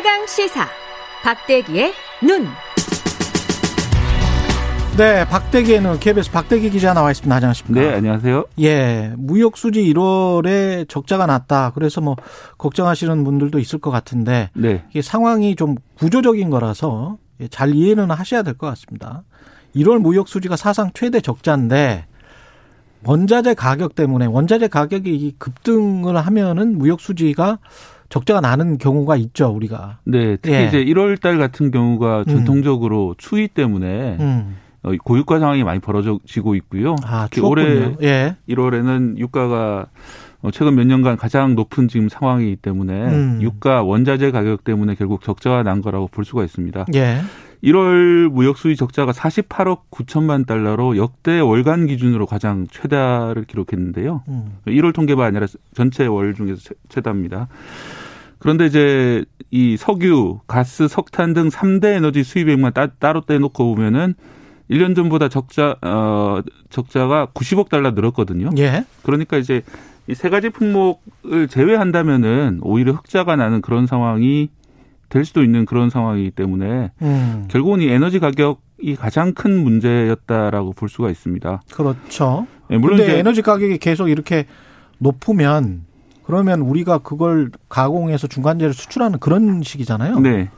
최강 시사 박대기의 눈. 네, 박대기에는 KBS 박대기 기자 나와 있습니다. 안녕하십니까? 네, 안녕하세요. 예, 무역 수지 1월에 적자가 났다. 그래서 뭐 걱정하시는 분들도 있을 것 같은데 네. 이게 상황이 좀 구조적인 거라서 잘 이해는 하셔야 될 것 같습니다. 1월 무역 수지가 사상 최대 적자인데 원자재 가격 때문에 원자재 가격이 급등을 하면은 무역 수지가 적자가 나는 경우가 있죠, 우리가. 네, 특히 예. 이제 1월 달 같은 경우가 전통적으로 추위 때문에 음. 어, 고유가 상황이 많이 벌어지고 있고요. 아, 올해. 예. 1월에는 유가가 어, 최근 몇 년간 가장 높은 지금 상황이기 때문에 음. 유가 원자재 가격 때문에 결국 적자가 난 거라고 볼 수가 있습니다. 예. 1월 무역 수지 적자가 48억 9천만 달러로 역대 월간 기준으로 가장 최다를 기록했는데요. 음. 1월 통계가 아니라 전체 월 중에서 최- 최다입니다. 그런데 이제 이 석유, 가스, 석탄 등 3대 에너지 수입액만 따, 따로 떼놓고 보면은 1년 전보다 적자 어 적자가 90억 달러 늘었거든요. 예. 그러니까 이제 이 세 가지 품목을 제외한다면은 오히려 흑자가 나는 그런 상황이 될 수도 있는 그런 상황이기 때문에 음. 결국은 이 에너지 가격이 가장 큰 문제였다라고 볼 수가 있습니다. 그렇죠. 예, 물론 에너지 가격이 계속 이렇게 높으면 그러면 우리가 그걸 가공해서 중간재를 수출하는 그런 식이잖아요. 네.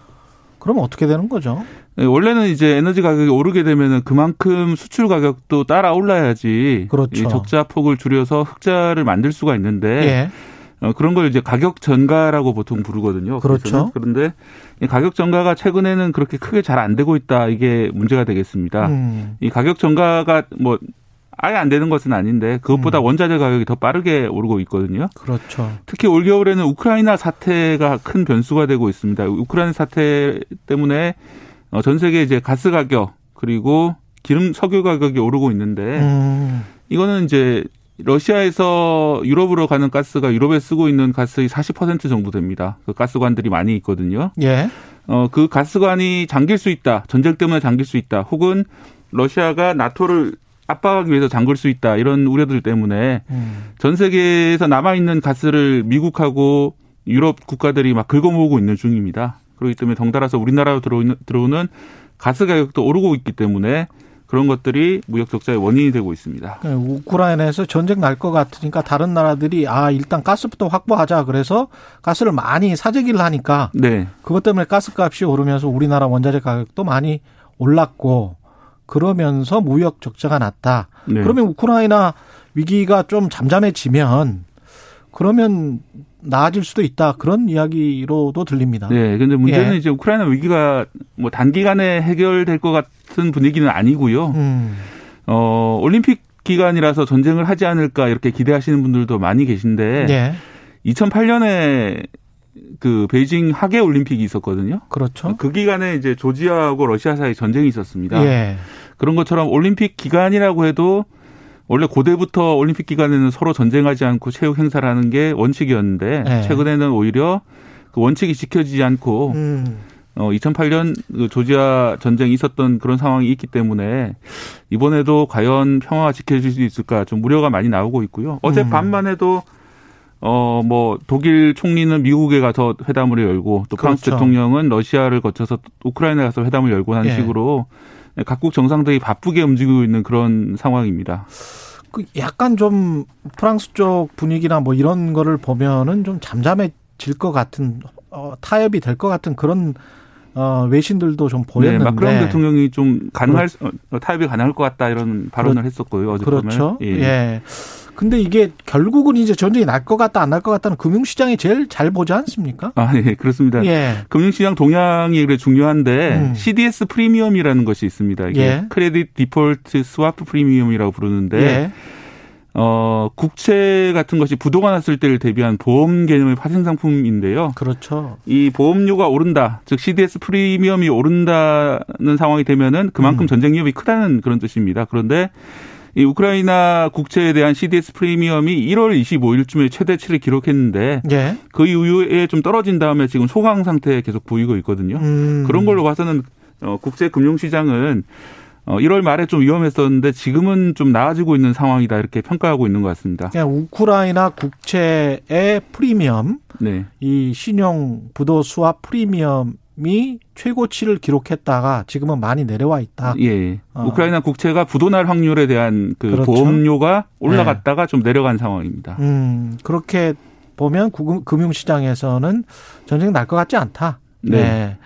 그러면 어떻게 되는 거죠? 예, 원래는 이제 에너지 가격이 오르게 되면은 그만큼 수출 가격도 따라 올라야지 그렇죠. 이 적자 폭을 줄여서 흑자를 만들 수가 있는데 예. 어, 그런 걸 이제 가격 전가라고 보통 부르거든요. 그렇죠. 그런데 이 가격 전가가 최근에는 그렇게 크게 잘 안 되고 있다. 이게 문제가 되겠습니다. 음. 이 가격 전가가 뭐 아예 안 되는 것은 아닌데 그것보다 음. 원자재 가격이 더 빠르게 오르고 있거든요. 그렇죠. 특히 올 겨울에는 우크라이나 사태가 큰 변수가 되고 있습니다. 우크라이나 사태 때문에 어, 전 세계 이제 가스 가격 그리고 기름 석유 가격이 오르고 있는데 음. 이거는 이제 러시아에서 유럽으로 가는 가스가 유럽에 쓰고 있는 가스의 40% 정도 됩니다. 그 가스관들이 많이 있거든요. 예. 어, 그 가스관이 잠길 수 있다. 전쟁 때문에 잠길 수 있다. 혹은 러시아가 나토를 압박하기 위해서 잠글 수 있다. 이런 우려들 때문에 음. 전 세계에서 남아 있는 가스를 미국하고 유럽 국가들이 막 긁어모으고 있는 중입니다. 그렇기 때문에 덩달아서 우리나라로 들어오는, 들어오는 가스 가격도 오르고 있기 때문에 그런 것들이 무역 적자의 원인이 되고 있습니다. 그 우크라이나에서 전쟁 날 것 같으니까 다른 나라들이 아 일단 가스부터 확보하자 그래서 가스를 많이 사재기를 하니까 네. 그것 때문에 가스값이 오르면서 우리나라 원자재 가격도 많이 올랐고 그러면서 무역 적자가 났다. 네. 그러면 우크라이나 위기가 좀 잠잠해지면 그러면 나아질 수도 있다. 그런 이야기로도 들립니다. 네. 근데 문제는 예. 이제 우크라이나 위기가 뭐 단기간에 해결될 것 같은 분위기는 아니고요. 음. 어, 올림픽 기간이라서 전쟁을 하지 않을까 이렇게 기대하시는 분들도 많이 계신데 예. 2008년에 그 베이징 하계 올림픽이 있었거든요. 그렇죠. 그 기간에 이제 조지아하고 러시아 사이 전쟁이 있었습니다. 예. 그런 것처럼 올림픽 기간이라고 해도 원래 고대부터 올림픽 기간에는 서로 전쟁하지 않고 체육 행사를 하는 게 원칙이었는데 네. 최근에는 오히려 그 원칙이 지켜지지 않고 음. 어 2008년 그 조지아 전쟁이 있었던 그런 상황이 있기 때문에 이번에도 과연 평화가 지켜질 수 있을까 좀 우려가 많이 나오고 있고요. 어제 음. 밤만 해도 어 뭐 독일 총리는 미국에 가서 회담을 열고 또 프랑스 그렇죠. 대통령은 러시아를 거쳐서 우크라이나에 가서 회담을 열고 하는 예. 식으로 각국 정상들이 바쁘게 움직이고 있는 그런 상황입니다. 그 약간 좀 프랑스 쪽 분위기나 뭐 이런 거를 보면은 좀 잠잠해질 것 같은 어, 타협이 될 것 같은 그런 어, 외신들도 좀 보였는데 네, 마크롱 대통령이 좀 가능할 수- 어, 타협이 가능할 것 같다 이런 발언을 했었고요. 어제 그렇죠. 밤에. 예. 근데 이게 결국은 이제 전쟁이 날 것 같다 안 날 것 같다는 금융시장이 제일 잘 보지 않습니까? 아, 예, 그렇습니다. 예. 금융시장 동향이 그래 중요한데 음. CDS 프리미엄이라는 것이 있습니다. 이게 예. credit default swap 프리미엄이라고 부르는데 예. 어 국채 같은 것이 부도가 났을 때를 대비한 보험 개념의 파생 상품인데요. 그렇죠. 이 보험료가 오른다, 즉 CDS 프리미엄이 오른다는 상황이 되면은 그만큼 음. 전쟁 위협이 크다는 그런 뜻입니다. 그런데 이 우크라이나 국채에 대한 CDS 프리미엄이 1월 25일쯤에 최대치를 기록했는데 예. 그 이후에 좀 떨어진 다음에 지금 소강 상태에 계속 보이고 있거든요. 음. 그런 걸로 봐서는 어, 국제 금융 시장은 어, 1월 말에 좀 위험했었는데 지금은 좀 나아지고 있는 상황이다 이렇게 평가하고 있는 것 같습니다. 그냥 우크라이나 국채의 프리미엄 네. 이 신용 부도 수합 프리미엄이 최고치를 기록했다가 지금은 많이 내려와 있다. 예. 어. 우크라이나 국채가 부도날 확률에 대한 그 그렇죠. 보험료가 올라갔다가 좀 내려간 상황입니다. 음, 그렇게 보면 구- 금융 시장에서는 전쟁 날 것 같지 않다. 네.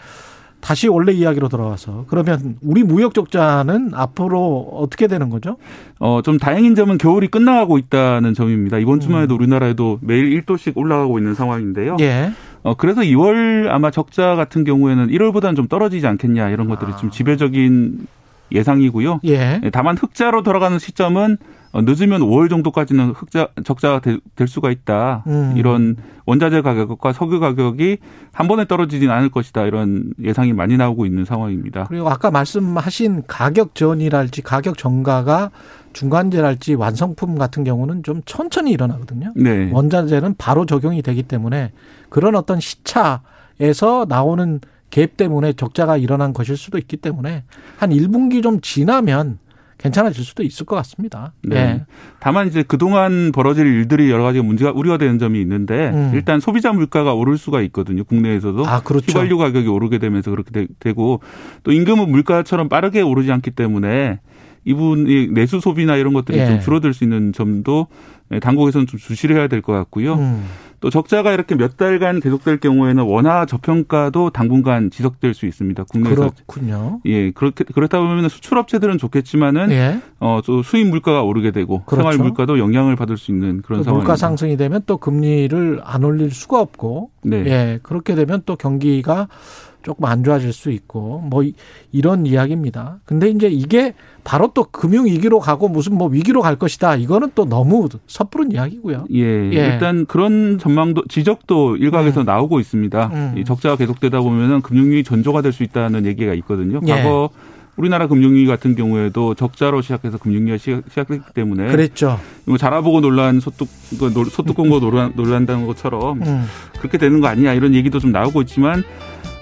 다시 원래 이야기로 돌아와서 그러면 우리 무역 적자는 앞으로 어떻게 되는 거죠? 어, 좀 다행인 점은 겨울이 끝나가고 있다는 점입니다. 이번 주말에도 음. 우리나라에도 매일 1도씩 올라가고 있는 상황인데요. 예. 어, 그래서 2월 아마 적자 같은 경우에는 1월보다는 좀 떨어지지 않겠냐 이런 것들이 아. 좀 지배적인 예상이고요. 예. 예, 다만 흑자로 돌아가는 시점은 어, 늦으면 5월 정도까지는 흑자 적자가 될, 될 수가 있다. 음. 이런 원자재 가격과 석유 가격이 한 번에 떨어지진 않을 것이다. 이런 예상이 많이 나오고 있는 상황입니다. 그리고 아까 말씀하신 가격 전이랄지 가격 전가가 중간재랄지 완성품 같은 경우는 좀 천천히 일어나거든요. 네. 원자재는 바로 적용이 되기 때문에 그런 어떤 시차에서 나오는 갭 때문에 적자가 일어난 것일 수도 있기 때문에 한 1분기 좀 지나면 괜찮아질 수도 있을 것 같습니다. 네. 예. 다만 이제 그동안 벌어질 일들이 여러 가지 문제가 우려가 되는 점이 있는데 음. 일단 소비자 물가가 오를 수가 있거든요. 국내에서도. 아, 그렇죠. 휘발유 가격이 오르게 되면서 그렇게 되, 고또 임금은 물가처럼 빠르게 오르지 않기 때문에 이분이 내수 소비나 이런 것들이 예. 좀 줄어들 수 있는 점도 당국에서는 좀 주시를 해야 될 것 같고요. 음. 또 적자가 이렇게 몇 달간 계속될 경우에는 원화 저평가도 당분간 지속될 수 있습니다. 국내에서 그렇군요. 예 그렇게 그렇다 보면 수출 업체들은 좋겠지만은 예. 어또 수입 물가가 오르게 되고 그렇죠. 생활 물가도 영향을 받을 수 있는 그런 또 상황입니다. 물가 상승이 되면 또 금리를 안 올릴 수가 없고 네. 예, 그렇게 되면 또 경기가 조금 안 좋아질 수 있고 뭐 이- 이런 이야기입니다. 근데 이제 이게 바로 또 금융 위기로 가고 무슨 뭐 위기로 갈 것이다. 이거는 또 너무 섣부른 이야기고요. 예, 예. 일단 그런 전망도 지적도 일각에서 나오고 있습니다. 음. 이 적자가 계속되다 보면은 금융위 전조가 될 수 있다는 얘기가 있거든요. 예. 과거 우리나라 금융위 같은 경우에도 적자로 시작해서 금융위가 시- 시작됐기 때문에 그랬죠. 뭐 자라보고 논란 소뚝 그 노- 소뚝 공고 논란 논란다는 것처럼 음. 그렇게 되는 거 아니냐 이런 얘기도 좀 나오고 있지만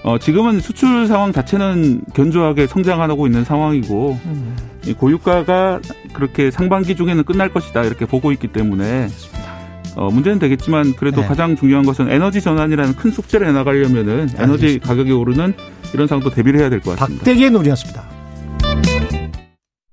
어 지금은 수출 상황 자체는 견조하게 성장하고 있는 상황이고 음. 이 고유가가 그렇게 상반기 중에는 끝날 것이다 이렇게 보고 있기 때문에 어, 문제는 되겠지만 그래도 네. 가장 중요한 것은 에너지 전환이라는 큰 숙제를 해나가려면은 에너지. 가격이 오르는 이런 상황도 대비를 해야 될 것 같습니다. 박대기의 논이었습니다.